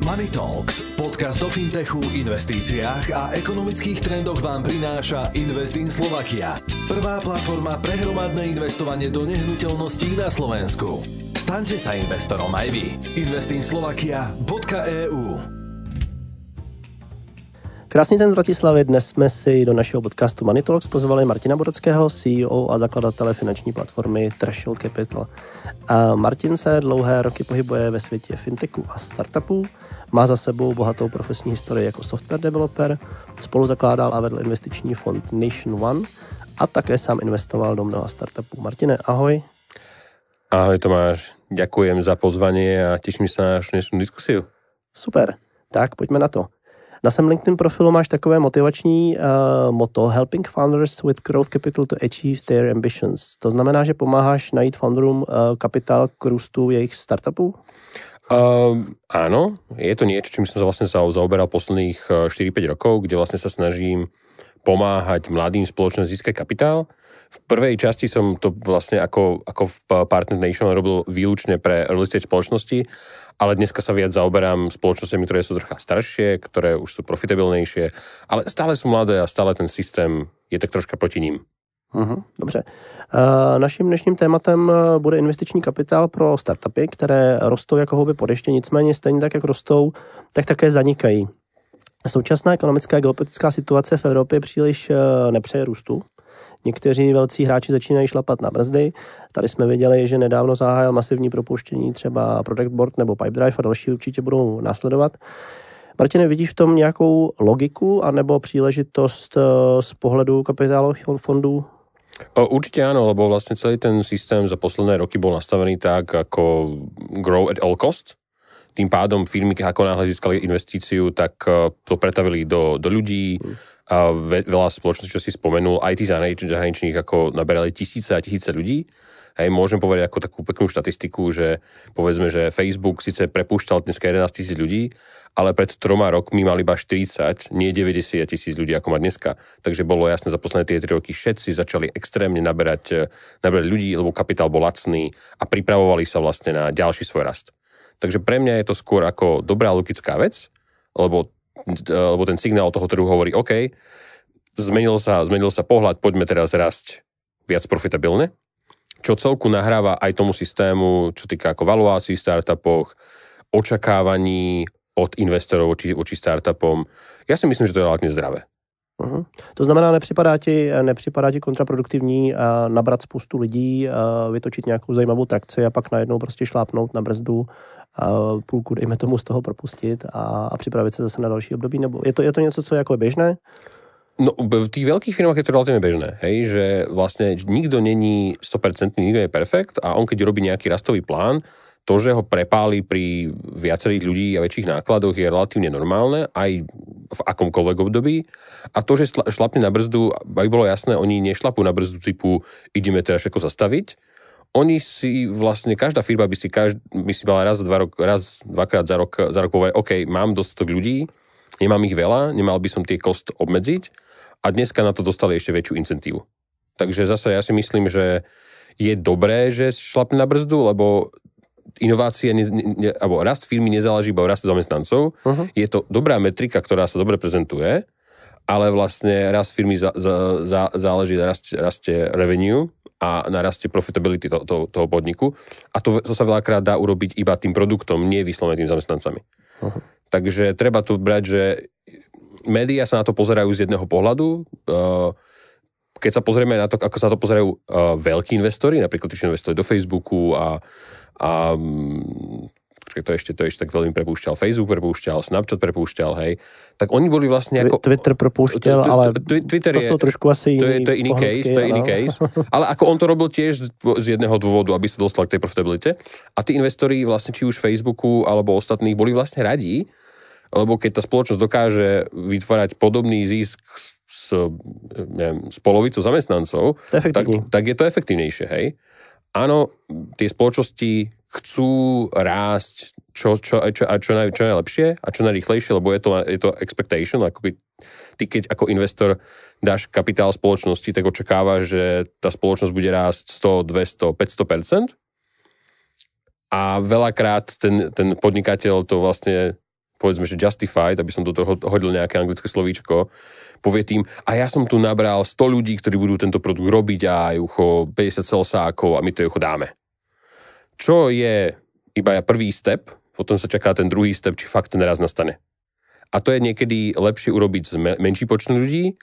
Money Talks, podcast o fintechu, investíciách a ekonomických trendoch vám prináša Invest in Slovakia. Prvá platforma pre hromadné investovanie do nehnuteľností na Slovensku. Staňte sa investorom aj vy. investinslovakia.eu Krásný den z Bratislavy. Dnes jsme si do našeho podcastu Talks pozvali Martina Borockého, CEO a zakladatele finanční platformy Threshold Capital. A Martin se dlouhé roky pohybuje ve světě fintechu a startupů má za sebou bohatou profesní historii jako software developer, spolu zakládal a vedl investiční fond Nation One a také sám investoval do mnoha startupů. Martine, ahoj. Ahoj Tomáš, ďakujem za pozvanie a teším sa na našu dnešnú diskusiu. Super, tak pojďme na to. Na svém LinkedIn profilu máš takové motivační uh, moto Helping founders with growth capital to achieve their ambitions. To znamená, že pomáháš najít founderům uh, kapitál k růstu jejich startupů? Uh, áno, je to niečo, čím som sa vlastne zaoberal posledných 4-5 eh, rokov, kde vlastne sa snažím pomáhať mladým spoločnosť získať kapitál. V prvej časti som to vlastne ako, ako v Partner Nation robil výlučne pre early stage spoločnosti, ale dneska sa viac zaoberám spoločnosťami, ktoré sú trocha staršie, ktoré už sú profitabilnejšie, ale stále sú mladé a stále ten systém je tak troška proti ním. Uh-huh, dobře. Uh, naším dnešním tématem eh, bude investiční kapitál pro startupy, které rostou jako houby po deště, nicméně stejně tak, jak rostou, tak také zanikají. Současná ekonomická a geopolitická situace v Evropě příliš uh, nepřeje růstu. Někteří velcí hráči začínají šlapat na brzdy. Tady jsme viděli, že nedávno zahájil masivní propouštění třeba Product Board nebo Pipedrive a další určitě budou následovat. Martine, vidíš v tom nějakou logiku anebo příležitost z pohledu kapitálových fondů Určite áno, lebo vlastne celý ten systém za posledné roky bol nastavený tak ako grow at all cost. Tým pádom firmy, ako náhle získali investíciu, tak e, to pretavili do, do ľudí. A veľa spoločností, čo si spomenul, aj tí zahraničných, ako naberali tisíce a tisíce ľudí. Hej, môžem povedať ako takú peknú štatistiku, že povedzme, že Facebook síce prepúšťal dneska 11 tisíc ľudí, ale pred troma rokmi mali iba 40, nie 90 tisíc ľudí, ako má dneska. Takže bolo jasné, za posledné tie 3 roky všetci začali extrémne naberať, eh, naberať ľudí, lebo kapitál bol lacný a pripravovali sa vlastne na ďalší svoj rast. Takže pre mňa je to skôr ako dobrá logická vec, lebo, eh, lebo ten signál toho trhu hovorí, OK, zmenil sa, zmenil sa pohľad, poďme teraz rásť viac profitabilne, čo celku nahráva aj tomu systému, čo týka ako valuácií v startupoch, očakávaní od investorov voči, voči startupom. Ja si myslím, že to je relatívne zdravé. Uh-huh. To znamená, nepřipadá ti, nepřipadá ti kontraproduktivní uh, nabrat spoustu lidí, uh, vytočit nějakou zajímavou trakci a pak najednou prostě šlápnout na brzdu, uh, půlku, dejme tomu, z toho propustit a, a připravit se zase na další období? Nebo je to, je to něco, co je jako běžné? No, v tých veľkých firmách je to relatívne bežné, hej, že vlastne nikto není 100%, nikto je perfekt a on keď robí nejaký rastový plán, to, že ho prepáli pri viacerých ľudí a väčších nákladoch je relatívne normálne, aj v akomkoľvek období. A to, že šlapne na brzdu, aby bolo jasné, oni nešlapú na brzdu typu ideme teraz všetko zastaviť. Oni si vlastne, každá firma by si, každ, by si mala raz, dva rok, raz, dvakrát za rok, za rok povedať, OK, mám dostatok ľudí, nemám ich veľa, nemal by som tie kost obmedziť a dneska na to dostali ešte väčšiu incentívu. Takže zase ja si myslím, že je dobré, že šlapne na brzdu, lebo inovácie ne, ne, alebo rast firmy nezáleží iba o raste zamestnancov. Uh-huh. Je to dobrá metrika, ktorá sa dobre prezentuje, ale vlastne rast firmy za, za, za, záleží na raste, raste revenue a na raste profitability to, to, toho podniku. A to, to sa veľakrát dá urobiť iba tým produktom, nie vyslovene tým zamestnancami. Uh-huh. Takže treba tu brať, že médiá sa na to pozerajú z jedného pohľadu. Keď sa pozrieme na to, ako sa to pozerajú veľkí investori, napríklad tí, čo investovali do Facebooku a a mm, to ešte, to ešte tak veľmi prepúšťal, Facebook prepúšťal, Snapchat prepúšťal, hej, tak oni boli vlastne ako... Twitter prepúšťal, ale Twitter to sú trošku asi to je, to je iný case, to je iný case, ale ako on to robil tiež z jedného dôvodu, aby sa dostal k tej profitabilite. A tí investori vlastne či už Facebooku alebo ostatných boli vlastne radí, lebo keď tá spoločnosť dokáže vytvárať podobný zisk s, neviem, s polovicou zamestnancov, tak, tak je to efektívnejšie, hej? Áno, tie spoločnosti chcú rásť čo, čo, čo, a čo, naj, čo najlepšie a čo najrýchlejšie, lebo je to, je to expectation, ako keď, ty keď ako investor dáš kapitál spoločnosti, tak očakáva, že tá spoločnosť bude rásť 100, 200, 500% a veľakrát ten, ten podnikateľ to vlastne povedzme, že justified, aby som do toho hodil nejaké anglické slovíčko, povie tým, a ja som tu nabral 100 ľudí, ktorí budú tento produkt robiť a jucho 50 celsákov a my to jucho dáme. Čo je iba prvý step, potom sa čaká ten druhý step, či fakt ten raz nastane. A to je niekedy lepšie urobiť s menší počtom ľudí,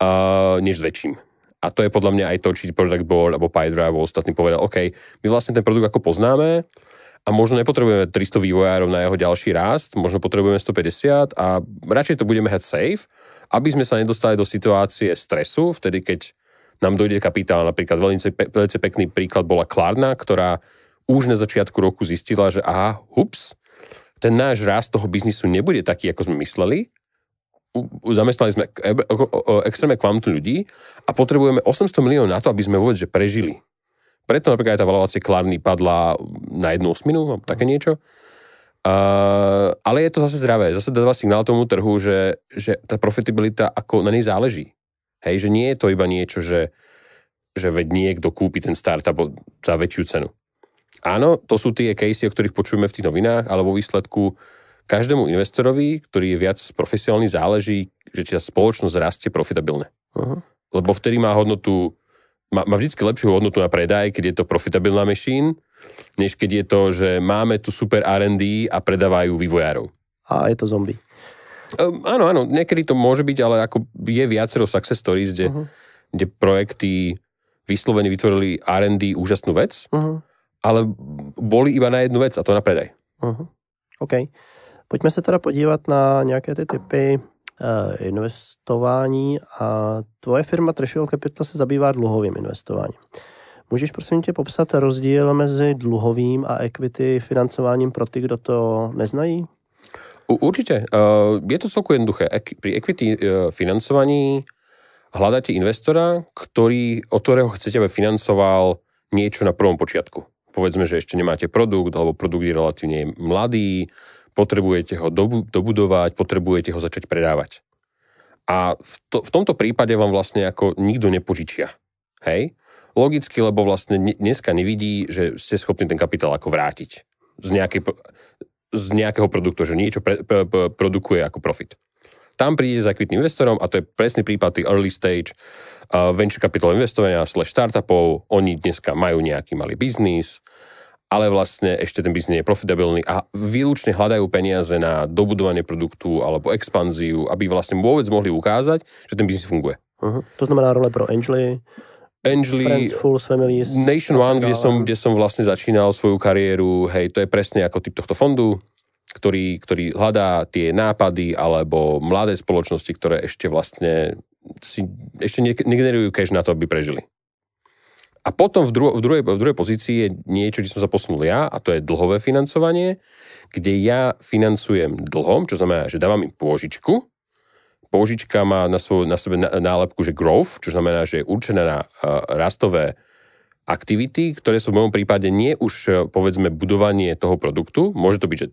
uh, než s väčším. A to je podľa mňa aj to, či Product Board alebo PyDrive alebo ostatní povedal, OK, my vlastne ten produkt ako poznáme a možno nepotrebujeme 300 vývojárov na jeho ďalší rast, možno potrebujeme 150 a radšej to budeme hať safe, aby sme sa nedostali do situácie stresu, vtedy keď nám dojde kapitál. Napríklad veľmi, veľmi pekný príklad bola Klarna, ktorá už na začiatku roku zistila, že aha, hups, ten náš rast toho biznisu nebude taký, ako sme mysleli zamestnali sme extrémne kvantu ľudí a potrebujeme 800 miliónov na to, aby sme vôbec že prežili. Preto napríklad aj tá valovácia Klarny padla na jednu osminu, také niečo. Uh, ale je to zase zdravé. Zase dáva signál tomu trhu, že, že tá profitabilita ako na nej záleží. Hej, že nie je to iba niečo, že, že veď niekto kúpi ten startup za väčšiu cenu. Áno, to sú tie casey, o ktorých počujeme v tých novinách, ale vo výsledku každému investorovi, ktorý je viac profesionálny, záleží, že či tá spoločnosť rastie profitabilne. Uh-huh. Lebo vtedy má hodnotu, má, má vždy lepšiu hodnotu na predaj, keď je to profitabilná machine, než keď je to, že máme tu super R&D a predávajú vývojárov. A je to zombie. Um, áno, áno, niekedy to môže byť, ale ako je viacero success stories, kde, uh-huh. kde projekty vyslovene vytvorili R&D úžasnú vec, uh-huh. ale boli iba na jednu vec a to na predaj. Uh-huh. OK. Pojďme se teda podívat na nějaké ty typy investování a tvoje firma Threshold Capital se zabývá dluhovým investováním. Můžeš prosím tě popsat rozdíl mezi dluhovým a equity financováním pro ty, kdo to neznají? Určite. Uh, je to celku jednoduché. Pri equity uh, financovaní hľadáte investora, ktorý, od ktorého chcete, aby financoval niečo na prvom počiatku. Povedzme, že ešte nemáte produkt, alebo produkt je relatívne mladý, potrebujete ho dobudovať, potrebujete ho začať predávať. A v, to, v tomto prípade vám vlastne ako nikto nepožičia. Hej? Logicky, lebo vlastne dneska nevidí, že ste schopní ten kapitál ako vrátiť z, nejakej, z nejakého produktu, že niečo pre, pre, pre, produkuje ako profit. Tam prídete za equity investorom a to je presný prípad tých early stage uh, venture capital investovania slash startupov. Oni dneska majú nejaký malý biznis, ale vlastne ešte ten biznis je profitabilný a výlučne hľadajú peniaze na dobudovanie produktu alebo expanziu, aby vlastne vôbec mohli ukázať, že ten biznis funguje. Uh-huh. To znamená role pro Angely, Angely, Friends, Fools, Families. Nation One, kde som, kde som vlastne začínal svoju kariéru, hej, to je presne ako typ tohto fondu, ktorý, ktorý hľadá tie nápady alebo mladé spoločnosti, ktoré ešte vlastne si, ešte negenerujú cash na to, aby prežili. A potom v, dru- v, druhej, v druhej pozícii je niečo, čo som sa posunul ja, a to je dlhové financovanie, kde ja financujem dlhom, čo znamená, že dávam im pôžičku. Pôžička má na, svoju, na sebe nálepku, že growth, čo znamená, že je určená na uh, rastové aktivity, ktoré sú v mojom prípade nie už e, povedzme budovanie toho produktu, môže to byť, že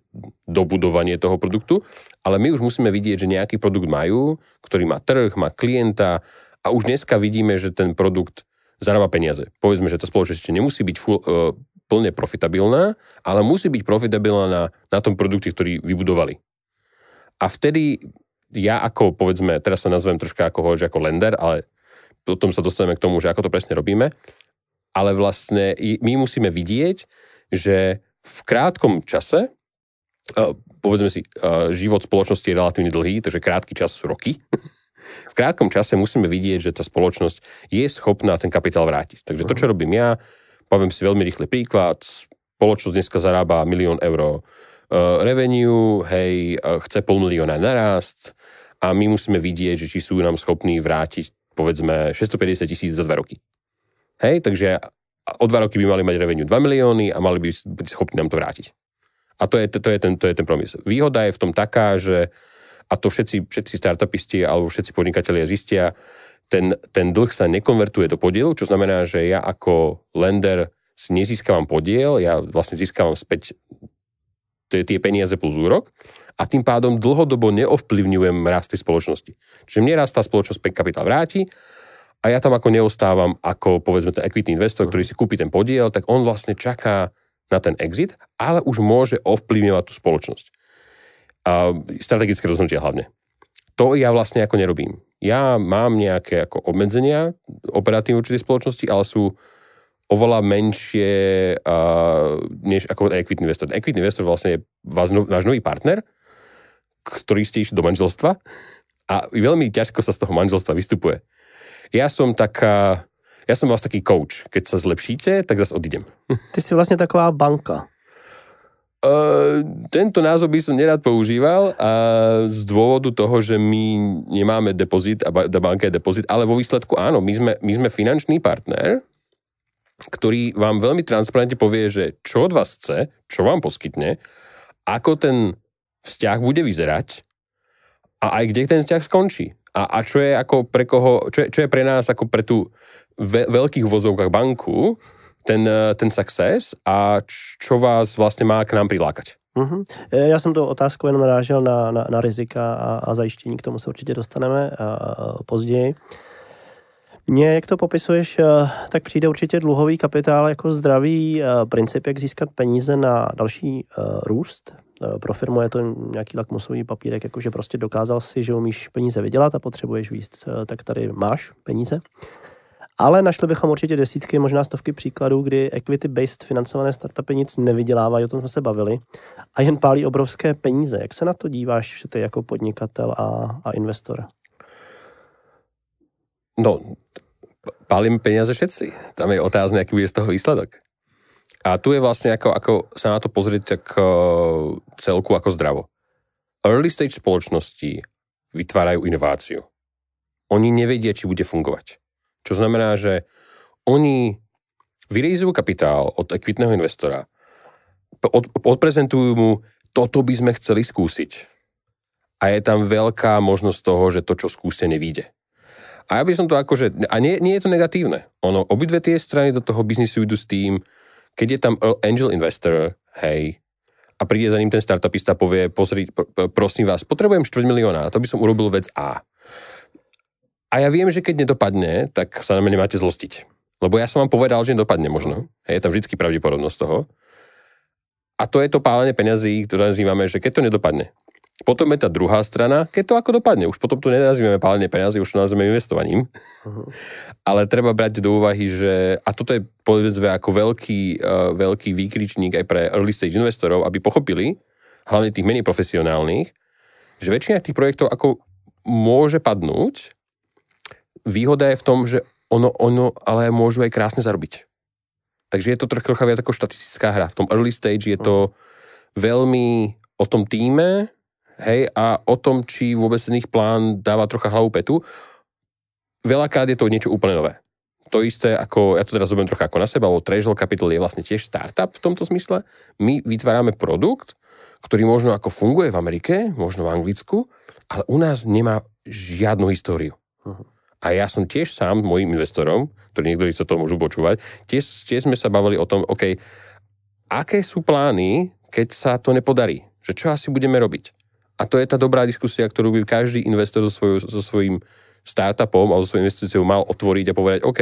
dobudovanie toho produktu, ale my už musíme vidieť, že nejaký produkt majú, ktorý má trh, má klienta a už dneska vidíme, že ten produkt zarába peniaze. Povedzme, že tá spoločnosť ešte nemusí byť full, uh, plne profitabilná, ale musí byť profitabilná na, na tom produkte, ktorý vybudovali. A vtedy ja ako, povedzme, teraz sa nazvem troška ako, že ako lender, ale potom sa dostaneme k tomu, že ako to presne robíme, ale vlastne my musíme vidieť, že v krátkom čase, uh, povedzme si, uh, život spoločnosti je relatívne dlhý, takže krátky čas sú roky, v krátkom čase musíme vidieť, že tá spoločnosť je schopná ten kapitál vrátiť. Takže to, čo mhm. robím ja, poviem si veľmi rýchly príklad, spoločnosť dneska zarába milión eur uh, revenue, hej, uh, chce pol milióna narast a my musíme vidieť, že či sú nám schopní vrátiť povedzme 650 tisíc za dva roky. Hej, takže o dva roky by mali mať revenue 2 milióny a mali by byť schopní nám to vrátiť. A to je, to je, ten, to je ten promis. Výhoda je v tom taká, že a to všetci, všetci startupisti alebo všetci podnikatelia zistia, ten, ten dlh sa nekonvertuje do podielu, čo znamená, že ja ako lender si nezískavam podiel, ja vlastne získavam späť tie, tie peniaze plus úrok a tým pádom dlhodobo neovplyvňujem rast tej spoločnosti. Čiže mne rast tá spoločnosť kapitál vráti a ja tam ako neostávam ako povedzme ten equity investor, ktorý si kúpi ten podiel, tak on vlastne čaká na ten exit, ale už môže ovplyvňovať tú spoločnosť. A strategické rozhodnutia hlavne. To ja vlastne ako nerobím. Ja mám nejaké ako obmedzenia operatívne určitej spoločnosti, ale sú oveľa menšie uh, než ako equity investor. Equity investor vlastne je váš, váš nový partner, ktorý ste išli do manželstva a veľmi ťažko sa z toho manželstva vystupuje. Ja som taká, ja som vás taký coach. Keď sa zlepšíte, tak zase odídem. Ty si vlastne taková banka. Tento názov by som nerad používal a z dôvodu toho, že my nemáme depozit a banka je depozit, ale vo výsledku áno, my sme, my sme finančný partner, ktorý vám veľmi transparentne povie, že čo od vás chce, čo vám poskytne, ako ten vzťah bude vyzerať a aj kde ten vzťah skončí. A, a čo je ako pre koho, čo je, čo je pre nás ako pre tú ve, veľkých vozovkách banku ten, ten success a čo vás vlastne má k nám prilákať. Uh-huh. Já jsem tu otázku jenom narážel na, na, na rizika a, a zajištění, k tomu se určitě dostaneme a, a později. Mně, jak to popisuješ, eh, tak přijde určitě dluhový kapitál jako zdravý princip, jak získat peníze na další růst. Pro firmu je to nějaký lakmusový papírek, jakože prostě dokázal si, že umíš peníze vydělat a potřebuješ víc, tak tady máš peníze. Ale našli bychom určitě desítky, možná stovky příkladů, kdy equity-based financované startupy nic nevydělávají, o tom jsme se bavili, a jen pálí obrovské peníze. Jak se na to díváš ty jako podnikatel a, a investor? No, palím peniaze všetci. Tam je otázne, aký bude z toho výsledok. A tu je vlastne ako, ako sa na to pozrieť tak uh, celku ako zdravo. Early stage spoločnosti vytvárajú inováciu. Oni nevedia, či bude fungovať. Čo znamená, že oni vyrejzujú kapitál od ekvitného investora, od, odprezentujú mu, toto by sme chceli skúsiť. A je tam veľká možnosť toho, že to, čo skúste, nevíde. A ja by som to akože, a nie, nie je to negatívne. Ono, obidve tie strany do toho biznisu idú s tým, keď je tam angel investor, hej, a príde za ním ten startupista a povie, pozri, prosím vás, potrebujem 4 milióna, a to by som urobil vec A. A ja viem, že keď nedopadne, tak sa na mňa nemáte zlostiť. Lebo ja som vám povedal, že nedopadne možno. Hej, je tam vždy pravdepodobnosť toho. A to je to pálenie peňazí, ktoré nazývame, že keď to nedopadne, potom je tá druhá strana, keď to ako dopadne. Už potom to nenazývame pálenie peniazy, už to nazývame investovaním. Uh-huh. Ale treba brať do úvahy, že, a toto je povedzme ako veľký, uh, veľký výkričník aj pre early stage investorov, aby pochopili, hlavne tých menej profesionálnych, že väčšina tých projektov ako môže padnúť. Výhoda je v tom, že ono, ono ale môžu aj krásne zarobiť. Takže je to trocha viac ako štatistická hra. V tom early stage je to veľmi o tom týme, hej, a o tom, či vôbec ten ich plán dáva trocha hlavu petu. Veľakrát je to niečo úplne nové. To isté, ako, ja to teraz zoberiem trocha ako na seba, lebo Treasure Capital je vlastne tiež startup v tomto smysle. My vytvárame produkt, ktorý možno ako funguje v Amerike, možno v Anglicku, ale u nás nemá žiadnu históriu. Uh-huh. A ja som tiež sám mojim investorom, ktorí niektorí sa to môžu počúvať, tiež, tiež sme sa bavili o tom, OK, aké sú plány, keď sa to nepodarí? Že čo asi budeme robiť? A to je tá dobrá diskusia, ktorú by každý investor so, svoju, so svojím startupom alebo so svojou investíciou mal otvoriť a povedať, OK,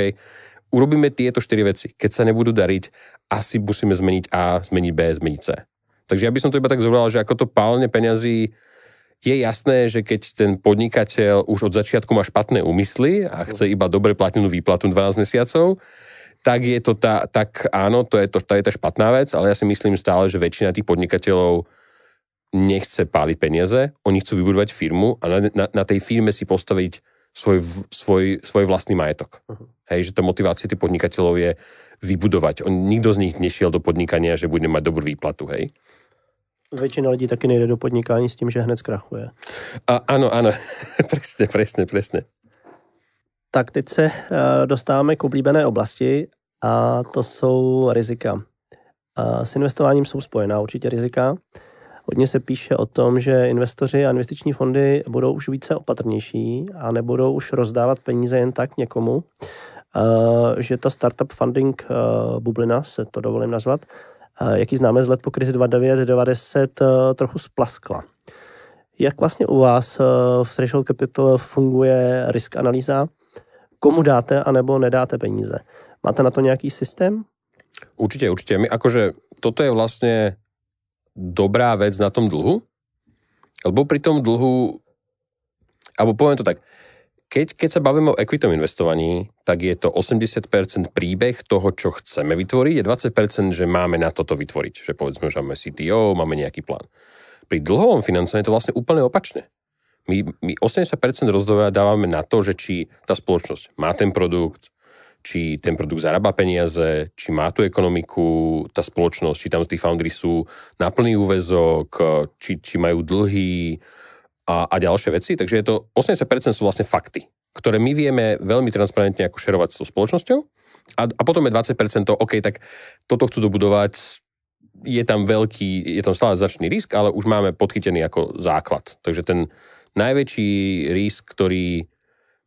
urobíme tieto štyri veci. Keď sa nebudú dariť, asi musíme zmeniť A, zmeniť B, zmeniť C. Takže ja by som to iba tak zobral, že ako to pálne peňazí je jasné, že keď ten podnikateľ už od začiatku má špatné úmysly a chce iba dobre platenú výplatu 12 mesiacov, tak je to tá, tak áno, to je, to, to je tá špatná vec, ale ja si myslím stále, že väčšina tých podnikateľov nechce páliť peniaze, oni chcú vybudovať firmu a na, na, na tej firme si postaviť svoj, svoj, svoj vlastný majetok. Uh-huh. Hej, že tá motivácia tých podnikateľov je vybudovať. On, nikto z nich nešiel do podnikania, že bude mať dobrú výplatu, hej. Většina lidí taky nejde do podnikání s tím, že hned zkrachuje. A, ano, ano, presne, presne, presne. Tak teď se uh, dostáváme k oblíbené oblasti a to jsou rizika. Uh, s investováním jsou spojená určitě rizika. Hodně se píše o tom, že investoři a investiční fondy budou už více opatrnější a nebudou už rozdávat peníze jen tak někomu, eh, že ta startup funding eh, bublina, se to dovolím nazvat, eh, jaký známe z let po krizi 29-90, trochu splaskla. Jak vlastně u vás v Threshold Capital funguje risk analýza? Komu dáte anebo nedáte peníze? Máte na to nějaký systém? Určite, určite. My akože toto je vlastne dobrá vec na tom dlhu, Lebo pri tom dlhu, alebo poviem to tak, keď, keď sa bavíme o equitom investovaní, tak je to 80% príbeh toho, čo chceme vytvoriť, je 20%, že máme na toto vytvoriť. Že povedzme, že máme CTO, máme nejaký plán. Pri dlhovom financovaní je to vlastne úplne opačne. My, my 80% rozdoja dávame na to, že či tá spoločnosť má ten produkt, či ten produkt zarába peniaze, či má tú ekonomiku, tá spoločnosť, či tam tí foundry sú na plný úvezok, či, či majú dlhy a, a ďalšie veci. Takže je to 80% sú vlastne fakty, ktoré my vieme veľmi transparentne ako šerovať s tou spoločnosťou. A, a potom je 20% to, OK, tak toto chcú dobudovať, je tam veľký, je tam stále začný risk, ale už máme podchytený ako základ. Takže ten najväčší risk, ktorý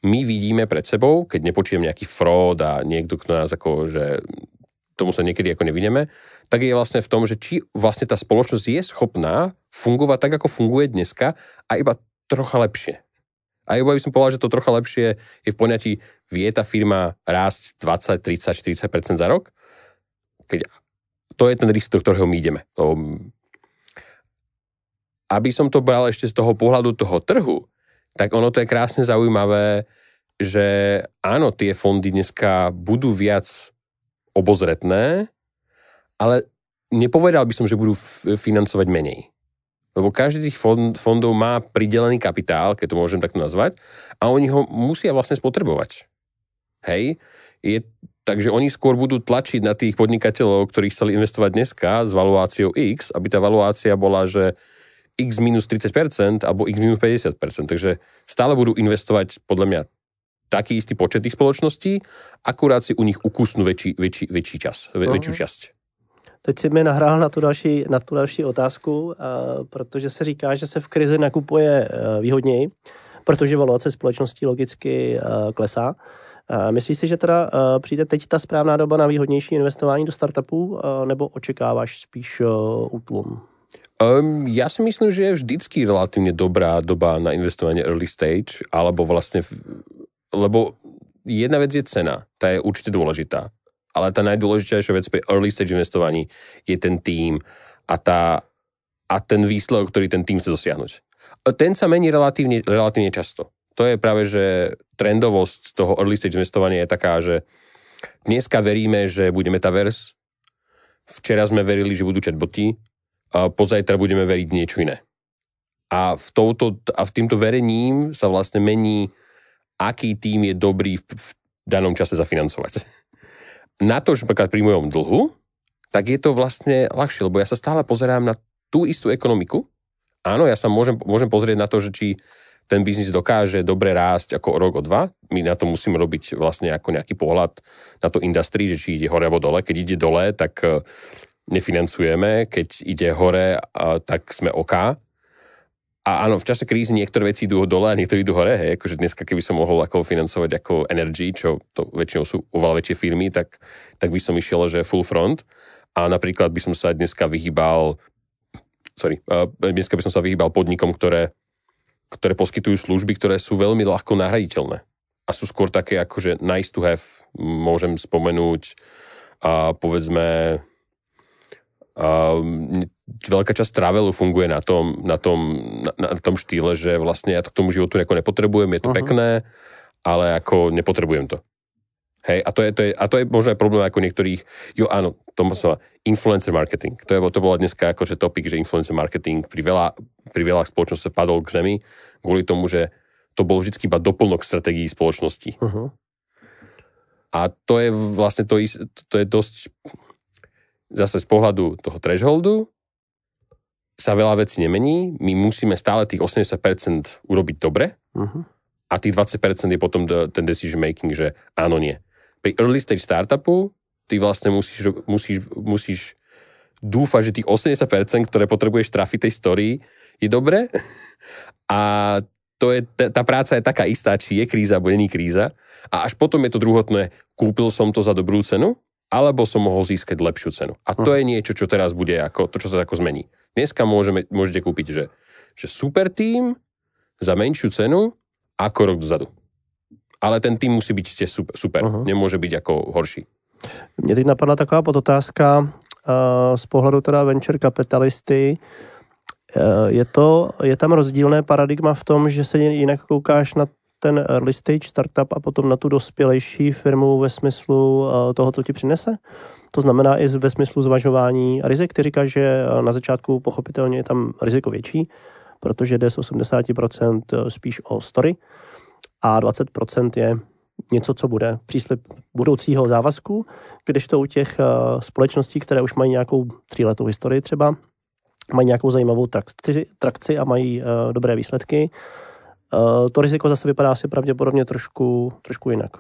my vidíme pred sebou, keď nepočujem nejaký fraud a niekto, kto nás ako, že tomu sa niekedy ako nevidíme, tak je vlastne v tom, že či vlastne tá spoločnosť je schopná fungovať tak, ako funguje dneska a iba trocha lepšie. A iba by som povedal, že to trocha lepšie je v poňatí, vie tá firma rásť 20, 30, 40% za rok? Keď to je ten risk, do ktorého my ideme. To, aby som to bral ešte z toho pohľadu toho trhu, tak ono to je krásne zaujímavé, že áno, tie fondy dneska budú viac obozretné, ale nepovedal by som, že budú financovať menej. Lebo každý tých fond, fondov má pridelený kapitál, keď to môžem takto nazvať, a oni ho musia vlastne spotrebovať. Hej? Je, takže oni skôr budú tlačiť na tých podnikateľov, ktorí chceli investovať dneska s valuáciou X, aby tá valuácia bola, že x minus 30% alebo x minus 50%. Takže stále budú investovať podľa mňa taký istý počet tých spoločností, akurát si u nich ukusnú väčší, väčší, väčší čas, väčšiu časť. Teď si mi nahrál na tu další, na tu další otázku, uh, protože se říká, že se v krizi nakupuje uh, výhodněji, protože valuace společností logicky uh, klesá. Myslíš si, že teda přijde teď ta správná doba na výhodnější investování do startupů, nebo očekáváš spíš útlum? Um, ja si myslím, že je vždycky relatívne dobrá doba na investovanie early stage, alebo vlastne, v, lebo jedna vec je cena, tá je určite dôležitá, ale tá najdôležitejšia vec pri early stage investovaní je ten tým a, tá, a ten výsledok, ktorý ten tým chce dosiahnuť. Ten sa mení relatívne, relatívne často. To je práve, že trendovosť toho early stage investovania je taká, že dneska veríme, že bude metaverse, včera sme verili, že budú chatboty, a pozajtra budeme veriť niečo iné. A v, touto, a v týmto verením sa vlastne mení, aký tým je dobrý v, v danom čase zafinancovať. Na to, že napríklad pri mojom dlhu, tak je to vlastne ľahšie, lebo ja sa stále pozerám na tú istú ekonomiku. Áno, ja sa môžem, môžem pozrieť na to, že či ten biznis dokáže dobre rásť ako rok o dva. My na to musíme robiť vlastne ako nejaký pohľad na to industrii, že či ide hore alebo dole. Keď ide dole, tak nefinancujeme, keď ide hore, tak sme OK. A áno, v čase krízy niektoré veci idú dole a niektoré idú hore. Hej. Akože dneska, keby som mohol ako financovať ako Energy, čo to väčšinou sú oveľa väčšie firmy, tak, tak by som išiel, že full front. A napríklad by som sa dneska vyhýbal sorry, dneska by som sa vyhýbal podnikom, ktoré, ktoré poskytujú služby, ktoré sú veľmi ľahko nahraditeľné. A sú skôr také akože nice to have. Môžem spomenúť a povedzme Um, veľká časť travelu funguje na tom, na tom, na, na tom štýle, že vlastne ja to k tomu životu nejako nepotrebujem, je to uh-huh. pekné, ale ako nepotrebujem to. Hej, a to je, to je, a to je možno aj problém ako niektorých, jo áno, to sa influencer marketing. To, je, to bola dneska akože topik, že influencer marketing pri veľa, pri veľa spoločnosti padol k zemi kvôli tomu, že to bol vždy iba doplnok stratégií spoločnosti. Uh-huh. A to je vlastne to, to je dosť zase z pohľadu toho thresholdu sa veľa vecí nemení, my musíme stále tých 80% urobiť dobre. Uh-huh. a tých 20% je potom ten decision making, že áno, nie. Pri early stage startupu ty vlastne musíš, musíš, musíš dúfať, že tých 80%, ktoré potrebuješ trafiť tej story, je dobre. A to je, tá práca je taká istá, či je kríza alebo není kríza. A až potom je to druhotné, kúpil som to za dobrú cenu alebo som mohol získať lepšiu cenu. A to je niečo, čo teraz bude ako, to, čo sa ako zmení. Dneska môžeme, môžete kúpiť, že, že super tým za menšiu cenu ako rok dozadu. Ale ten tým musí byť tiež super, super. Uh-huh. nemôže byť ako horší. Mně teď napadla taková podotázka uh, z pohledu teda venture kapitalisty. Je, to, je tam rozdílné paradigma v tom, že se jinak koukáš na ten early stage startup a potom na tu dospělejší firmu ve smyslu toho, co ti přinese? To znamená i ve smyslu zvažování rizik. Ty říkáš, že na začátku pochopitelně je tam riziko větší, protože jde z 80% spíš o story a 20% je něco, co bude příslip budoucího závazku, když to u těch společností, které už mají nějakou tříletou historii třeba, mají nějakou zajímavou trakci, trakci a mají dobré výsledky, to riziko zase vypadá asi pravděpodobně trošku, trošku jinak.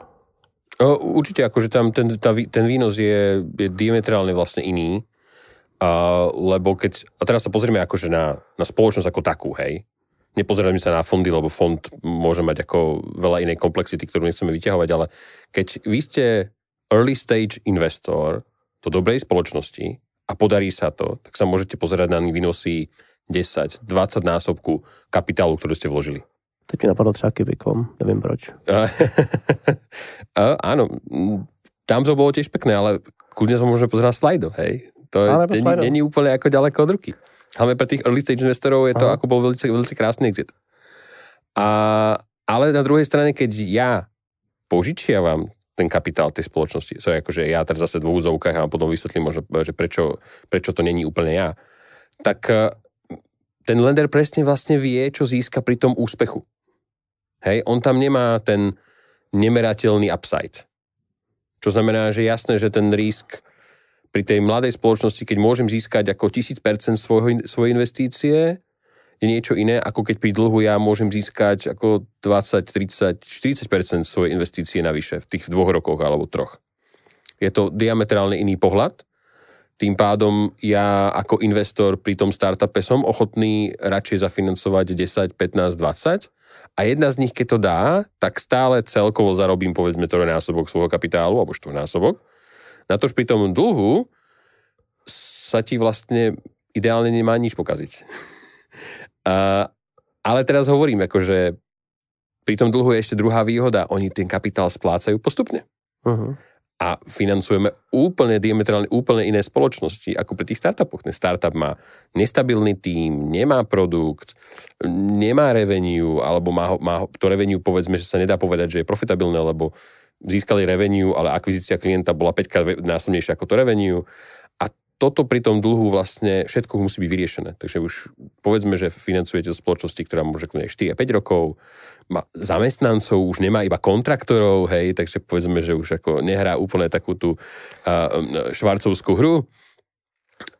Určite, akože tam ten, tá, ten výnos je, je diametrálne vlastne iný, a, lebo keď, a teraz sa pozrieme akože na, na spoločnosť ako takú, hej, nepozrieme sa na fondy, lebo fond môže mať ako veľa inej komplexity, ktorú nechceme vyťahovať, ale keď vy ste early stage investor do dobrej spoločnosti a podarí sa to, tak sa môžete pozerať na výnosy 10, 20 násobku kapitálu, ktorú ste vložili. Teď mi napadlo třeba Kivikom, nevím proč. Áno, tam to bolo tiež pekné, ale kľudne môžeme pozerať na slajdo, hej. To je, není, není úplne ako ďaleko od ruky. Hlavne pre tých early stage investorov je to Aha. ako bol veľmi, veľmi krásny exit. A, ale na druhej strane, keď ja požičiavam ten kapitál tej spoločnosti, čo je akože ja teraz zase v úzovkách a potom vysvetlím možno, že prečo, prečo to není úplne ja, tak eh, ten lender presne vlastne vie, čo získa pri tom úspechu. Hej, on tam nemá ten nemerateľný upside. Čo znamená, že jasné, že ten risk pri tej mladej spoločnosti, keď môžem získať ako 1000% svojho, svojej investície, je niečo iné, ako keď pri dlhu ja môžem získať ako 20, 30, 40% svojej investície navyše v tých dvoch rokoch alebo troch. Je to diametrálne iný pohľad. Tým pádom ja ako investor pri tom startupe som ochotný radšej zafinancovať 10, 15, 20 a jedna z nich, keď to dá, tak stále celkovo zarobím povedzme trojnásobok svojho kapitálu alebo štvornásobok. Na tož pri tom dlhu sa ti vlastne ideálne nemá nič pokaziť. a, ale teraz hovorím, akože pri tom dlhu je ešte druhá výhoda. Oni ten kapitál splácajú postupne. Uh-huh a financujeme úplne diametrálne, úplne iné spoločnosti ako pri tých startupoch. Ten startup má nestabilný tím, nemá produkt, nemá revenue, alebo má, má to revenue, povedzme, že sa nedá povedať, že je profitabilné, lebo získali revenue, ale akvizícia klienta bola 5 násobnejšia ako to revenue toto pri tom dlhu vlastne všetko musí byť vyriešené. Takže už povedzme, že financujete spoločnosti, ktorá môže kľudne 4 a 5 rokov, má zamestnancov, už nemá iba kontraktorov, hej, takže povedzme, že už ako nehrá úplne takú tú švarcovskú hru.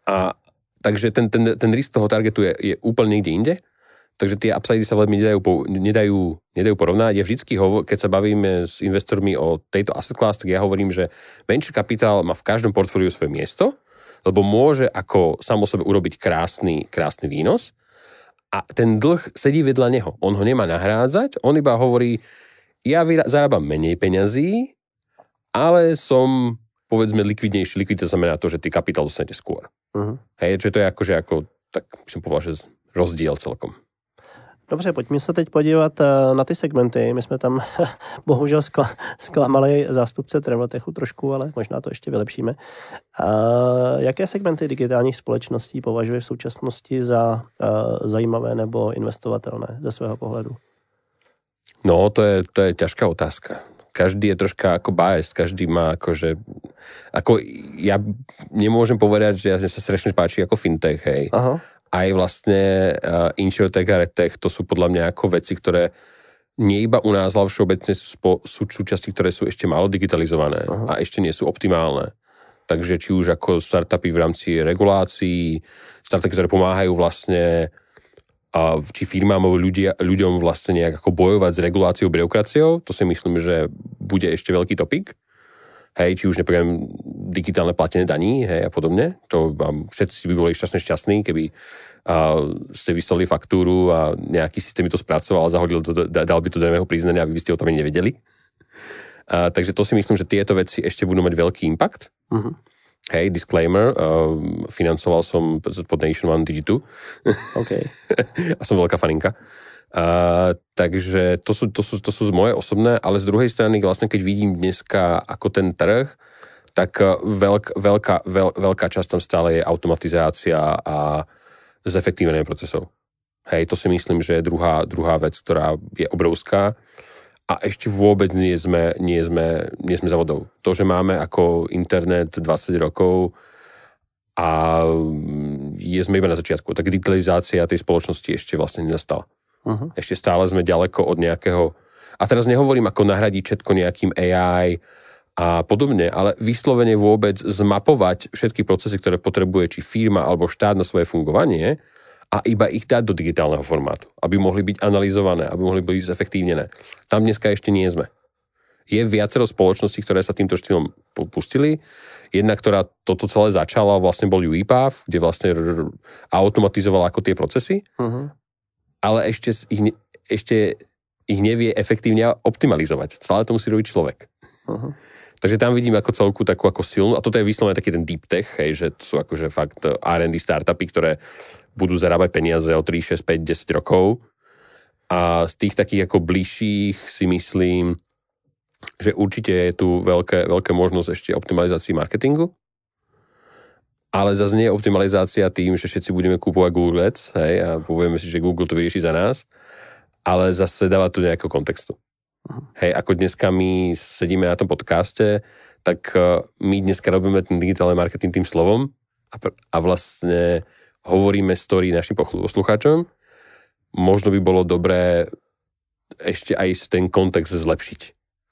A takže ten, ten, ten risk toho targetu je, je úplne niekde inde. Takže tie upside sa veľmi nedajú, nedajú, nedajú porovnať. Ja vždycky, keď sa bavíme s investormi o tejto asset class, tak ja hovorím, že venture capital má v každom portfóliu svoje miesto, lebo môže ako samo sebe urobiť krásny, krásny výnos a ten dlh sedí vedľa neho. On ho nemá nahrádzať, on iba hovorí, ja zarábam menej peňazí, ale som povedzme likvidnejší. Likvidita znamená to, že ty kapitál dostanete skôr. Uh-huh. Hej, že to je akože ako, tak by som povedal, že rozdiel celkom. Dobře, pojďme se teď podívat eh, na ty segmenty. My jsme tam bohužel zklamali zástupce Traveltechu trošku, ale možná to ještě vylepšíme. A jaké segmenty digitálních společností považuje v současnosti za eh, zajímavé nebo investovatelné ze svého pohledu? No, to je, to je ťažká otázka. Každý je troška ako biased, každý má akože... Ako ja nemôžem povedať, že ja sa strašne páči ako fintech, hej. Aha aj vlastne uh, InsurTech a RedTech, to sú podľa mňa ako veci, ktoré nie iba u nás, ale všeobecne sú, spo, sú súčasti, ktoré sú ešte málo digitalizované uh-huh. a ešte nie sú optimálne. Takže či už ako startupy v rámci regulácií, startupy, ktoré pomáhajú vlastne a či firmám alebo ľudia, ľuďom vlastne nejak ako bojovať s reguláciou, byrokraciou, to si myslím, že bude ešte veľký topik hej, či už nepoviem digitálne platenie daní, hej, a podobne. To vám všetci by boli šťastne šťastní, keby a, ste vyslali faktúru a nejaký systém to spracoval a zahodil to, dal by to do daného priznania, aby by ste o tom ani nevedeli. A, takže to si myslím, že tieto veci ešte budú mať veľký impact. Uh-huh. Hej, disclaimer, uh, financoval som pod Nation One Digi2. Okay. a som veľká faninka. Uh, takže to sú, to, sú, to sú moje osobné, ale z druhej strany vlastne keď vidím dneska ako ten trh, tak veľk, veľká, veľ, veľká časť tam stále je automatizácia a zefektívnenie procesov. Hej, to si myslím, že je druhá, druhá vec, ktorá je obrovská a ešte vôbec nie sme, nie sme, nie sme za. To, že máme ako internet 20 rokov a je sme iba na začiatku, tak digitalizácia tej spoločnosti ešte vlastne nenastala. Uh-huh. Ešte stále sme ďaleko od nejakého... A teraz nehovorím, ako nahradiť všetko nejakým AI a podobne, ale vyslovene vôbec zmapovať všetky procesy, ktoré potrebuje či firma alebo štát na svoje fungovanie a iba ich dať do digitálneho formátu, aby mohli byť analyzované, aby mohli byť zefektívnené. Tam dneska ešte nie sme. Je viacero spoločností, ktoré sa týmto štýlom pustili. Jedna, ktorá toto celé začala, vlastne bol UiPath, kde vlastne automatizovala ako tie procesy, uh-huh. Ale ešte ich, ešte ich nevie efektívne optimalizovať. Celé to musí robiť človek. Uh-huh. Takže tam vidím ako celku takú ako silnú, a toto je vyslovene taký ten deep tech, hej, že to sú akože fakt R&D startupy, ktoré budú zarábať peniaze o 3, 6, 5, 10 rokov. A z tých takých ako bližších si myslím, že určite je tu veľké, veľké možnosť ešte optimalizácii marketingu. Ale zase nie je optimalizácia tým, že všetci budeme kúpovať Google Ads, hej, a povieme si, že Google to vyrieši za nás, ale zase dáva tu nejakého kontextu. Hej, ako dneska my sedíme na tom podcaste, tak e, my dneska robíme ten digitálny marketing tým slovom a, a vlastne hovoríme story našim poslucháčom, možno by bolo dobré ešte aj ten kontext zlepšiť.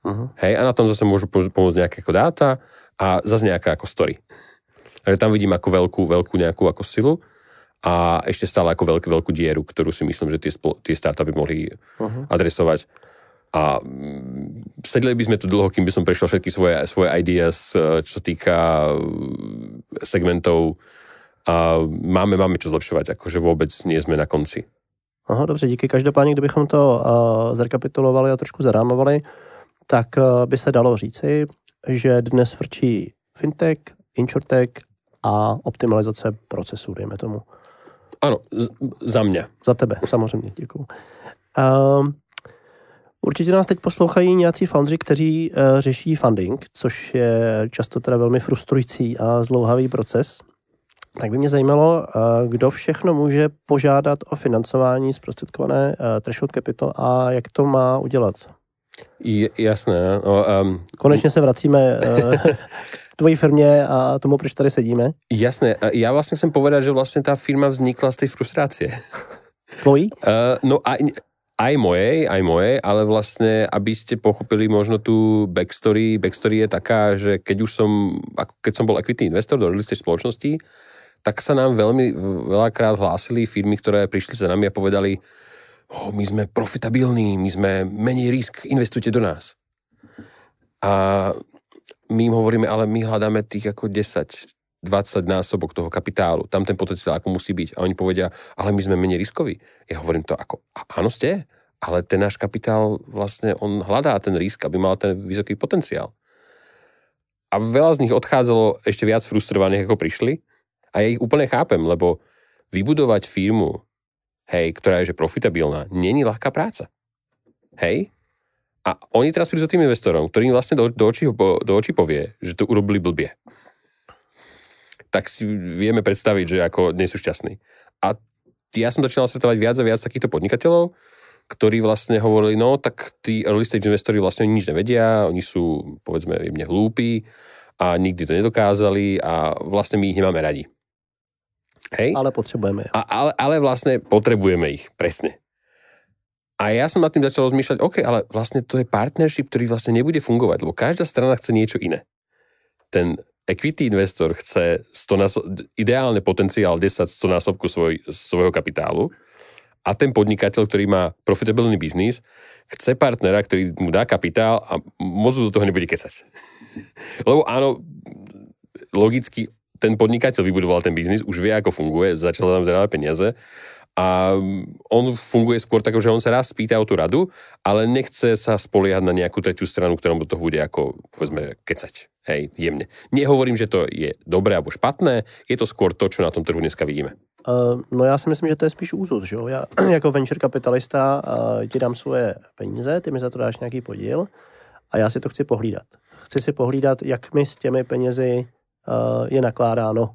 Uh-huh. Hej, a na tom zase môžu pomôcť nejaké ako dáta a zase nejaká ako story. Takže tam vidím ako veľkú, veľkú nejakú ako silu a ešte stále ako veľkú, veľkú dieru, ktorú si myslím, že tie, tie startupy mohli uh-huh. adresovať. A mm, sedeli by sme tu dlho, kým by som prešiel všetky svoje, svoje ideas, čo sa týka mm, segmentov a máme, máme čo zlepšovať, akože vôbec nie sme na konci. Aha, dobře, díky. Každopádně, kdybychom to uh, zrekapitulovali a trošku zarámovali, tak uh, by se dalo říci, že dnes vrčí fintech, insurtech a optimalizace procesů, dejme tomu. Ano, z, za mě. Za tebe, samozřejmě, děkuji. Uh, určitě nás teď poslouchají nějací foundři, kteří uh, řeší funding, což je často teda velmi frustrující a zlouhavý proces. Tak by mě zajímalo, eh, kdo všechno může požádat o financování zprostředkované eh, Threshold Capital a jak to má udělat? Je, jasné. No, um, Konečně se vracíme uh, tvojí firmě a tomu, proč tady sedíme. Jasné. Já vlastně jsem povedal, že vlastně ta firma vznikla z té frustrace. Tvojí? Uh, no a aj mojej, aj mojej, ale vlastne, aby ste pochopili možno tú backstory, backstory je taká, že keď už som, ako keď som bol equity investor do real estate spoločnosti, tak sa nám veľmi veľakrát hlásili firmy, ktoré prišli za nami a povedali, oh, my sme profitabilní, my sme menej risk, investujte do nás. A my im hovoríme, ale my hľadáme tých ako 10, 20 násobok toho kapitálu. Tam ten potenciál ako musí byť. A oni povedia, ale my sme menej riskoví. Ja hovorím to ako, áno ste, ale ten náš kapitál vlastne, on hľadá ten risk, aby mal ten vysoký potenciál. A veľa z nich odchádzalo ešte viac frustrovaných, ako prišli, a ja ich úplne chápem, lebo vybudovať firmu, hej, ktorá je že profitabilná, není ľahká práca. Hej? A oni teraz prídu za tým investorom, ktorý im vlastne do, do, očí, do očí povie, že to urobili blbie. Tak si vieme predstaviť, že ako nie sú šťastní. A ja som začínal stretovať viac a viac takýchto podnikateľov, ktorí vlastne hovorili, no tak tí early stage investori vlastne nič nevedia, oni sú, povedzme, jemne hlúpi a nikdy to nedokázali a vlastne my ich nemáme radi. Hej? Ale potrebujeme A, ale, ale vlastne potrebujeme ich, presne. A ja som nad tým začal rozmýšľať, OK, ale vlastne to je partnership, ktorý vlastne nebude fungovať, lebo každá strana chce niečo iné. Ten equity investor chce 100 násob, ideálne potenciál 10 100 násobku svoj, svojho kapitálu a ten podnikateľ, ktorý má profitabilný biznis, chce partnera, ktorý mu dá kapitál a moc do toho nebude kecať. Lebo áno, logicky ten podnikateľ vybudoval ten biznis, už vie, ako funguje, začal tam zarábať peniaze a on funguje skôr tak, že on sa raz spýta o tú radu, ale nechce sa spoliehať na nejakú tretiu stranu, do toho bude ako, povedzme, kecať. Hej, jemne. Nehovorím, že to je dobré alebo špatné, je to skôr to, čo na tom trhu dneska vidíme. Uh, no já si myslím, že to je spíš úzus, že jo? Já jako venture kapitalista uh, ti dám svoje peníze, ty mi za to dáš nějaký podíl a já si to chci pohlídat. Chci si pohlídat, jak mi s těmi penězi Eh, je nakládáno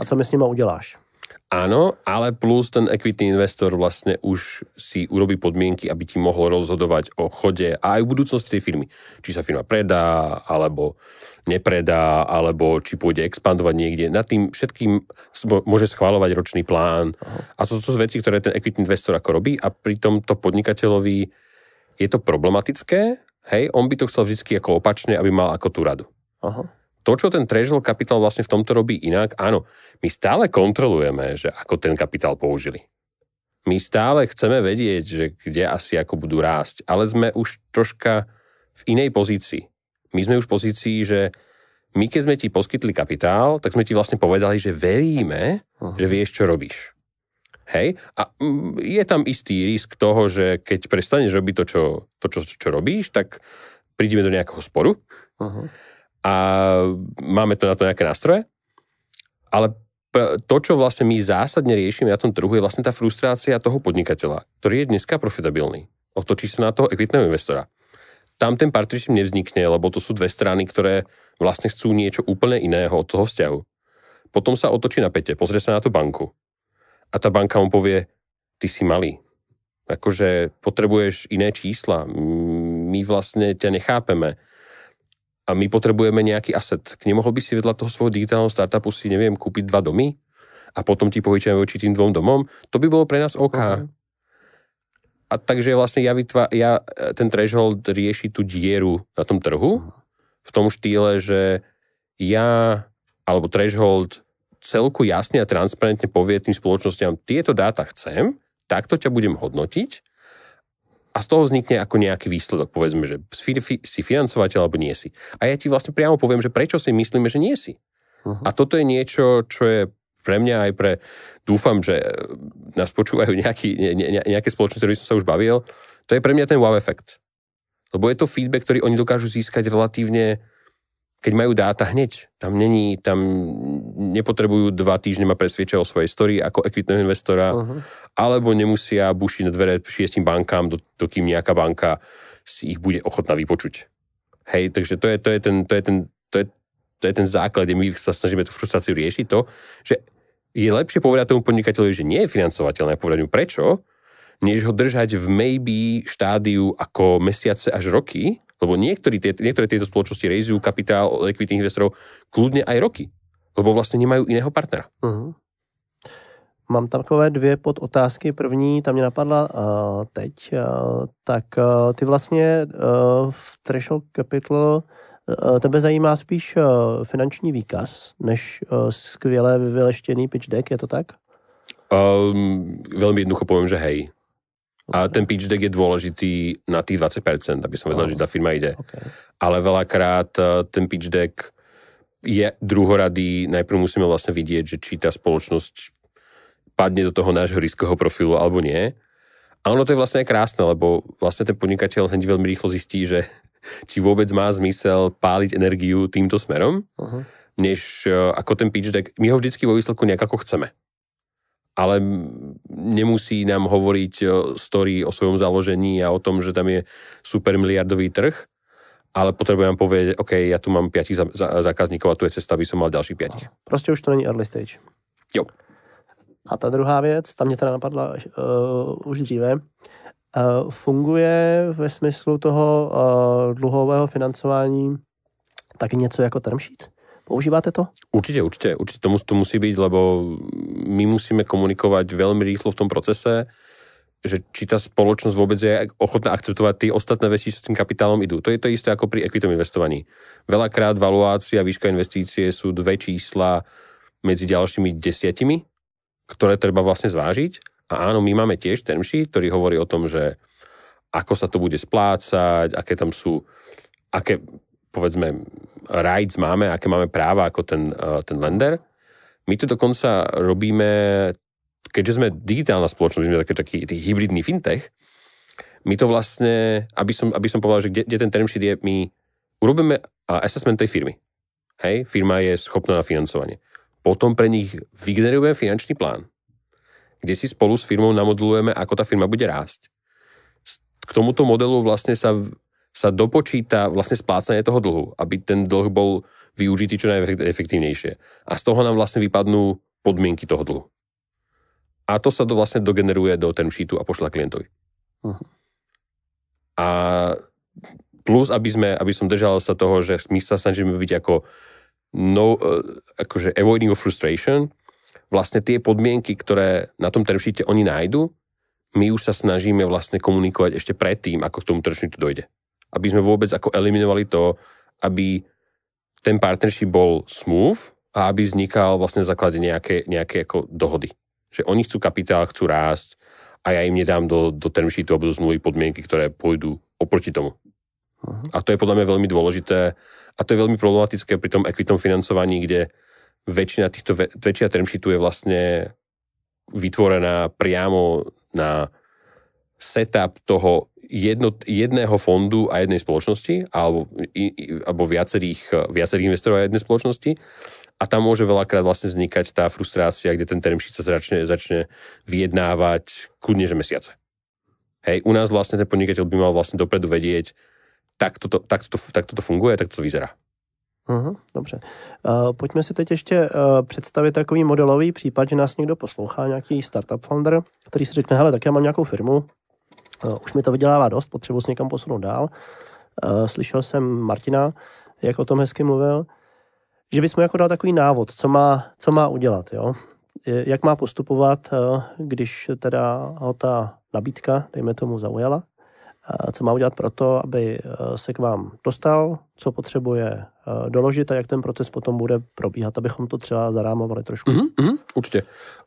a co mi s nima uděláš. Áno, ale plus ten equity investor vlastne už si urobí podmienky, aby ti mohol rozhodovať o chode a aj v budúcnosti tej firmy. Či sa firma predá, alebo nepredá, alebo či pôjde expandovať niekde. Nad tým všetkým môže schváľovať ročný plán. Aha. A to, to sú veci, ktoré ten equity investor ako robí a pri tomto podnikateľovi je to problematické, hej, on by to chcel vždy ako opačne, aby mal ako tú radu. Aha to, čo ten treasury kapitál vlastne v tomto robí inak, áno, my stále kontrolujeme, že ako ten kapitál použili. My stále chceme vedieť, že kde asi ako budú rásť, ale sme už troška v inej pozícii. My sme už v pozícii, že my keď sme ti poskytli kapitál, tak sme ti vlastne povedali, že veríme, uh-huh. že vieš, čo robíš. Hej? A mm, je tam istý risk toho, že keď prestaneš robiť to, čo, to, čo, čo robíš, tak prídeme do nejakého sporu. Uh-huh a máme to na to nejaké nástroje, ale to, čo vlastne my zásadne riešime na tom trhu, je vlastne tá frustrácia toho podnikateľa, ktorý je dneska profitabilný. Otočí sa na toho ekvitného investora. Tam ten partnership nevznikne, lebo to sú dve strany, ktoré vlastne chcú niečo úplne iného od toho vzťahu. Potom sa otočí na pete, pozrie sa na tú banku. A tá banka mu povie, ty si malý. Akože potrebuješ iné čísla. My vlastne ťa nechápeme a my potrebujeme nejaký asset. Nemohol by si vedľa toho svojho digitálneho startupu si, neviem, kúpiť dva domy a potom ti pohyčíme voči tým dvom domom? To by bolo pre nás OK. Uh-huh. A takže vlastne ja, vytvá, ja ten threshold rieši tú dieru na tom trhu uh-huh. v tom štýle, že ja alebo threshold celku jasne a transparentne povie tým spoločnosťam, tieto dáta chcem, takto ťa budem hodnotiť a z toho vznikne ako nejaký výsledok, povedzme, že si financovateľ alebo nie si. A ja ti vlastne priamo poviem, že prečo si myslíme, že nie si. Uh-huh. A toto je niečo, čo je pre mňa aj pre, dúfam, že nás počúvajú nejaký, ne, ne, nejaké spoločnosti, ktorými som sa už bavil, to je pre mňa ten wow efekt. Lebo je to feedback, ktorý oni dokážu získať relatívne keď majú dáta hneď, tam není, tam nepotrebujú dva týždne ma presviečať o svojej story ako equitného investora, uh-huh. alebo nemusia bušiť na dvere šiestim bankám, dokým nejaká banka si ich bude ochotná vypočuť. Hej, takže to je, to je, ten, to je, ten, to je, to je ten základ, kde my sa snažíme tú frustráciu riešiť to, že je lepšie povedať tomu podnikateľovi, že nie je financovateľné, povedať mu prečo, než ho držať v maybe štádiu ako mesiace až roky, lebo niektorí niektoré tieto spoločnosti rejzujú kapitál od equity investorov kľudne aj roky. Lebo vlastne nemajú iného partnera. Uh-huh. Mám takové dvě podotázky. První, tam mě napadla uh, teď. Uh, tak uh, ty vlastně uh, v Threshold Capital uh, tebe zajímá spíš uh, finanční výkaz, než uh, skvěle vyleštěný pitch deck, je to tak? Um, veľmi jednoducho poviem, že hej. A ten pitch deck je dôležitý na tých 20%, aby som vedel, že tá firma ide. Okay. Ale veľakrát e, ten pitch deck je druhoradý, najprv musíme vlastne vidieť, že či tá spoločnosť padne do toho nášho riskového profilu alebo nie. A ono to je vlastne krásne, lebo vlastne ten podnikateľ hneď veľmi rýchlo zistí, že či vôbec má zmysel páliť energiu týmto smerom, uh-huh. než e, ako ten pitch deck. My ho vždycky vo výsledku nejak ako chceme ale nemusí nám hovoriť story o svojom založení a o tom, že tam je super miliardový trh, ale potrebujem povedať, OK, ja tu mám piatich zákazníkov a tu je cesta, aby som mal ďalších piatich. Prostě už to není early stage. Jo. A ta druhá věc, tam mě teda napadla uh, už dříve, uh, funguje ve smyslu toho uh, dluhového financování taky něco jako term sheet? Používate to? Určite, určite. Určite to, to musí byť, lebo my musíme komunikovať veľmi rýchlo v tom procese, že či tá spoločnosť vôbec je ochotná akceptovať tie ostatné veci, čo s tým kapitálom idú. To je to isté ako pri equitom investovaní. Veľakrát valuácia výška investície sú dve čísla medzi ďalšími desiatimi, ktoré treba vlastne zvážiť. A áno, my máme tiež term sheet, ktorý hovorí o tom, že ako sa to bude splácať, aké tam sú, aké povedzme rights máme, aké máme práva ako ten, uh, ten lender. My to dokonca robíme, keďže sme digitálna spoločnosť, sme taký, taký taký hybridný fintech, my to vlastne, aby som, aby som povedal, že kde, kde ten term sheet je, my urobíme assessment tej firmy. Hej, firma je schopná na financovanie. Potom pre nich vygenerujeme finančný plán, kde si spolu s firmou namodulujeme, ako tá firma bude rásť. K tomuto modelu vlastne sa sa dopočíta vlastne splácanie toho dlhu, aby ten dlh bol využitý čo najefektívnejšie. A z toho nám vlastne vypadnú podmienky toho dlhu. a to sa do, vlastne dogeneruje do term sheetu a pošla klientovi. Uh-huh. A plus, aby, sme, aby som držal sa toho, že my sa snažíme byť ako no, uh, akože avoiding of frustration, vlastne tie podmienky, ktoré na tom term sheete oni nájdu, my už sa snažíme vlastne komunikovať ešte predtým, ako k tomu term sheetu dojde. Aby sme vôbec ako eliminovali to, aby ten partnership bol smooth a aby vznikal vlastne na základe nejaké, nejaké ako dohody. Že oni chcú kapitál, chcú rásť a ja im nedám do, do term sheetu alebo do zmluvy podmienky, ktoré pôjdu oproti tomu. Uh-huh. A to je podľa mňa veľmi dôležité a to je veľmi problematické pri tom equitom financovaní, kde väčšina týchto, väčšina term sheetu je vlastne vytvorená priamo na setup toho jedno, jedného fondu a jednej spoločnosti, alebo, i, alebo viacerých, viacerých investorov a jednej spoločnosti. A tam môže veľakrát vlastne vznikať tá frustrácia, kde ten term sa začne, začne vyjednávať kľudne, že mesiace. Hej, u nás vlastne ten podnikateľ by mal vlastne dopredu vedieť, tak toto, tak toto, tak toto funguje, tak to vyzerá. Uh-huh, dobře. Uh, pojďme si teď ještě uh, představit takový modelový případ, že nás někdo poslouchá, nějaký startup founder, který si řekne, hele, tak já mám nějakou firmu, už mi to vydělává dost, potřebuji se někam posunout dál. Uh, slyšel jsem Martina, jak o tom hezky mluvil, že mu jako dal takový návod, co má, co má udělat, jo? Jak má postupovat, uh, když teda ho ta nabídka, dejme tomu, zaujala co má udělat pro to, aby eh, se k vám dostal, co potřebuje eh, doložit a jak ten proces potom bude probíhat, abychom to třeba zarámovali trošku. Mm, určite.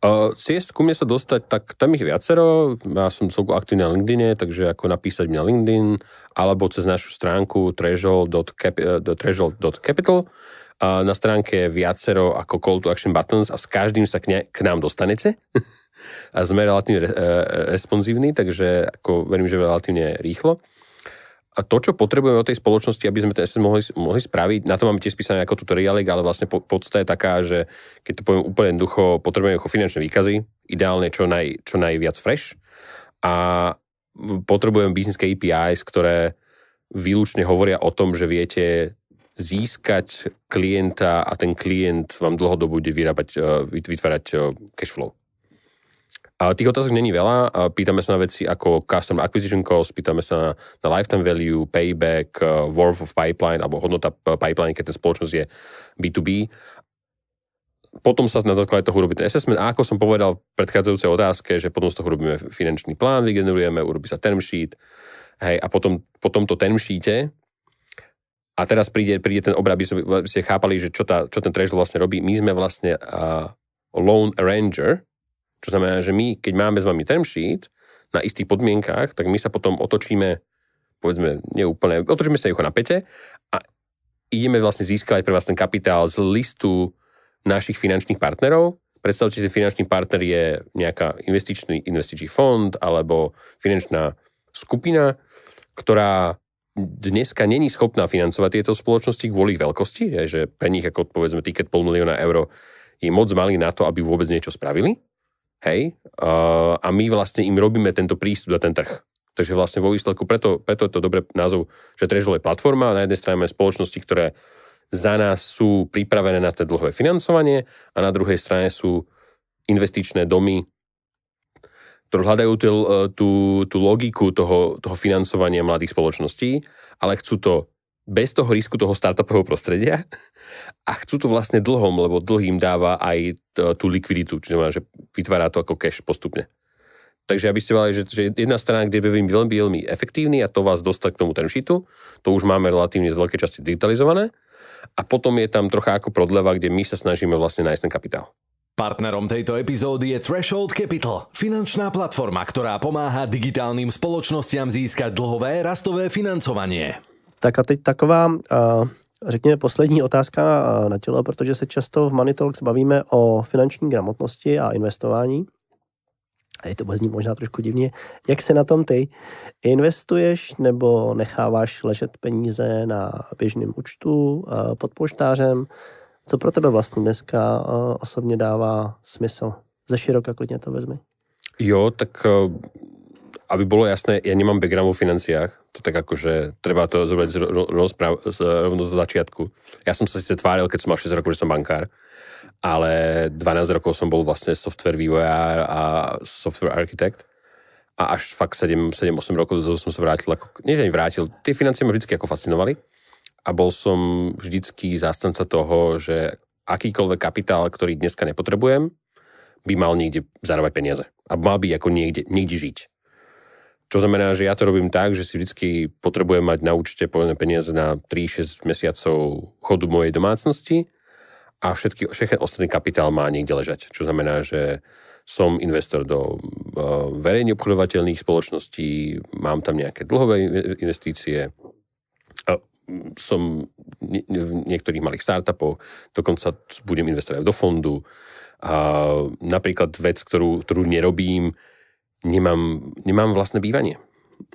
Uh, ciest ku mne sa dostať, tak tam ich viacero. Ja som celku aktívny na LinkedIne, takže ako napísať mi na LinkedIn, alebo cez našu stránku threshold.capital. Uh, na stránke je viacero ako call to action buttons a s každým sa k, ne, k nám dostanete. A sme relatívne e, responsívni, takže ako verím, že relatívne rýchlo. A to, čo potrebujeme od tej spoločnosti, aby sme ten SS mohli, mohli spraviť, na to máme tiež spísané ako tutoriálik, ale vlastne podstata je taká, že keď to poviem úplne jednoducho, potrebujeme finančné výkazy, ideálne čo, naj, čo najviac fresh a potrebujeme business KPIs, ktoré výlučne hovoria o tom, že viete získať klienta a ten klient vám dlhodobo bude e, vytvárať e, cash flow. A tých otázok není veľa. Pýtame sa na veci ako Customer Acquisition Cost, pýtame sa na, Lifetime Value, Payback, uh, Worth of Pipeline, alebo hodnota pipeline, keď tá spoločnosť je B2B. Potom sa na základe toho urobí ten assessment a ako som povedal v predchádzajúcej otázke, že potom z toho robíme finančný plán, vygenerujeme, urobí sa term sheet, hej, a potom po tomto term sheete a teraz príde, príde ten obrad, aby ste chápali, že čo, tá, čo ten treasure vlastne robí. My sme vlastne uh, loan arranger, čo znamená, že my, keď máme s vami term sheet na istých podmienkách, tak my sa potom otočíme, povedzme, neúplne, otočíme sa jeho na pete a ideme vlastne získavať pre vás ten kapitál z listu našich finančných partnerov. Predstavte, že finančný partner je nejaká investičný, investičný fond alebo finančná skupina, ktorá dneska není schopná financovať tieto spoločnosti kvôli ich veľkosti, že pre nich ako povedzme tiket pol milióna eur je moc malý na to, aby vôbec niečo spravili. Hej? A my vlastne im robíme tento prístup na ten trh. Takže vlastne vo výsledku, preto, preto je to dobré názov, že Treasury je platforma. Na jednej strane máme spoločnosti, ktoré za nás sú pripravené na to dlhové financovanie a na druhej strane sú investičné domy, ktoré hľadajú tú, tú, tú logiku toho, toho financovania mladých spoločností, ale chcú to bez toho risku toho startupového prostredia a chcú to vlastne dlhom, lebo dlh im dáva aj tú likviditu, čiže znamená, že vytvára to ako cash postupne. Takže aby ste mali, že, že jedna strana, kde by veľmi, veľmi efektívny a to vás dostať k tomu term sheetu, to už máme relatívne z veľkej časti digitalizované a potom je tam trocha ako prodleva, kde my sa snažíme vlastne nájsť ten kapitál. Partnerom tejto epizódy je Threshold Capital, finančná platforma, ktorá pomáha digitálnym spoločnostiam získať dlhové rastové financovanie. Tak a teď taková, řekněme, poslední otázka na tělo, protože se často v Money Talks bavíme o finanční gramotnosti a investování. A je to bude znít možná trošku divně. Jak se na tom ty? Investuješ nebo necháváš ležet peníze na běžném účtu pod polštářem? Co pro tebe vlastně dneska osobně dává smysl? Ze široka klidně to vezmi. Jo, tak aby bolo jasné, ja nemám background vo financiách, to tak akože treba to zobrať rovno z začiatku. Ja som sa síce tváril, keď som mal 6 rokov, že som bankár, ale 12 rokov som bol vlastne software vývojár a software architekt a až fakt 7-8 rokov dozadu som sa vrátil, ako, nie že vrátil, tie financie ma vždy ako fascinovali a bol som vždycky zástanca toho, že akýkoľvek kapitál, ktorý dneska nepotrebujem, by mal niekde zarábať peniaze. A mal by ako niekde, niekde žiť. Čo znamená, že ja to robím tak, že si vždy potrebujem mať na účte povedné peniaze na 3-6 mesiacov chodu mojej domácnosti a všetky, všetky ostatný kapitál má niekde ležať. Čo znamená, že som investor do uh, verejne obchodovateľných spoločností, mám tam nejaké dlhové investície, som v niektorých malých startupov, dokonca budem investovať do fondu. A napríklad vec, ktorú, ktorú nerobím, nemám, nemám vlastné bývanie.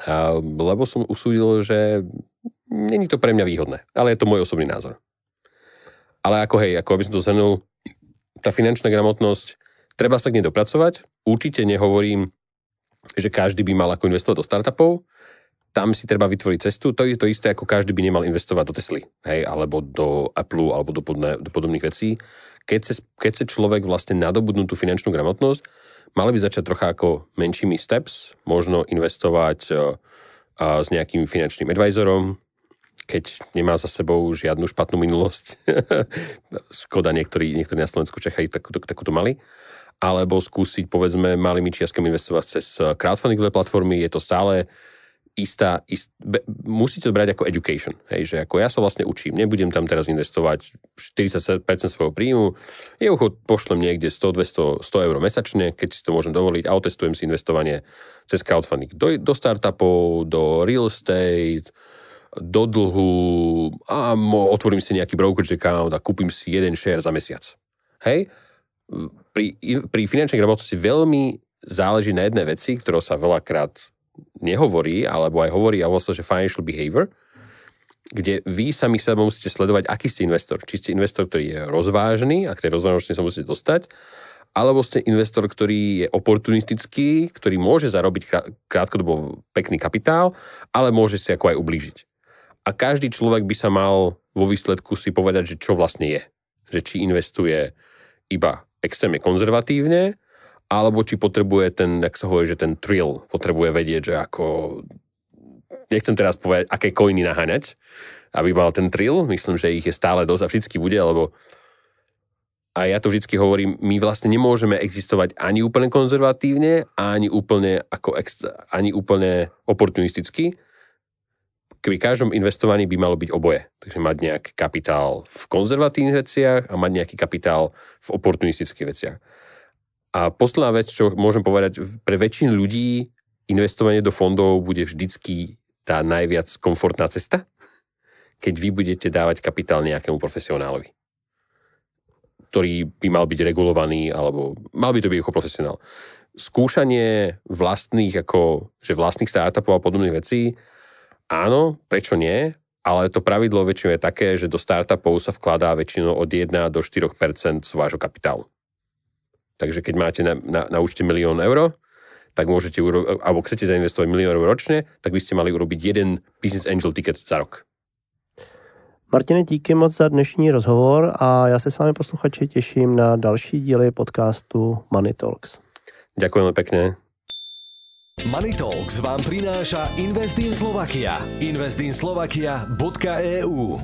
A, lebo som usúdil, že není to pre mňa výhodné. Ale je to môj osobný názor. Ale ako hej, ako aby som to zhrnul, tá finančná gramotnosť, treba sa k nej dopracovať. Určite nehovorím, že každý by mal ako investovať do startupov, tam si treba vytvoriť cestu. To je to isté, ako každý by nemal investovať do Tesly, hej, alebo do Apple, alebo do, podne, do podobných vecí. Keď sa, keď sa človek vlastne nadobudnú tú finančnú gramotnosť, mali by začať trocha ako menšími steps, možno investovať uh, s nejakým finančným advisorom, keď nemá za sebou žiadnu špatnú minulosť. Škoda, niektorí, niektorí na Slovensku Čechajú takúto, takúto mali alebo skúsiť, povedzme, malými čiastkami investovať cez crowdfundingové platformy. Je to stále istá, ist, be, musíte to brať ako education, hej, že ako ja sa vlastne učím, nebudem tam teraz investovať 40% svojho príjmu, jeho pošlem niekde 100, 200, 100 eur mesačne, keď si to môžem dovoliť a otestujem si investovanie cez crowdfunding do, do startupov, do real estate, do dlhu a otvorím si nejaký brokerage account a kúpim si jeden share za mesiac. Hej? Pri, pri finančnej gramotnosti veľmi záleží na jednej veci, ktorou sa veľakrát nehovorí, alebo aj hovorí a vlastne, že financial behavior, kde vy sami sa musíte sledovať, aký ste investor. Či ste investor, ktorý je rozvážny, a k tej rozvážnosti sa musíte dostať, alebo ste investor, ktorý je oportunistický, ktorý môže zarobiť krátkodobo pekný kapitál, ale môže si ako aj ublížiť. A každý človek by sa mal vo výsledku si povedať, že čo vlastne je. Že či investuje iba extrémne konzervatívne, alebo či potrebuje ten, jak sa hovorí, že ten thrill, potrebuje vedieť, že ako nechcem teraz povedať, aké coiny naháňať, aby mal ten thrill, myslím, že ich je stále dosť a vždycky bude, lebo a ja to vždycky hovorím, my vlastne nemôžeme existovať ani úplne konzervatívne, ani úplne, ako extra, ani úplne oportunisticky. Pri každom investovaní by malo byť oboje. Takže mať nejaký kapitál v konzervatívnych veciach a mať nejaký kapitál v oportunistických veciach. A posledná vec, čo môžem povedať, pre väčšinu ľudí investovanie do fondov bude vždycky tá najviac komfortná cesta, keď vy budete dávať kapitál nejakému profesionálovi ktorý by mal byť regulovaný, alebo mal by to byť ako profesionál. Skúšanie vlastných, ako, že vlastných startupov a podobných vecí, áno, prečo nie, ale to pravidlo väčšinou je také, že do startupov sa vkladá väčšinou od 1 do 4 z vášho kapitálu. Takže keď máte na, na, na účte milión eur, tak môžete urobiť, alebo chcete zainvestovať milión eur ročne, tak by ste mali urobiť jeden Business Angel ticket za rok. Martine, díky moc za dnešní rozhovor a já se s vámi posluchači těším na další díly podcastu Money Talks. Ďakujem pekne. Money Talks vám prináša Investin Slovakia. Investinslovakia.eu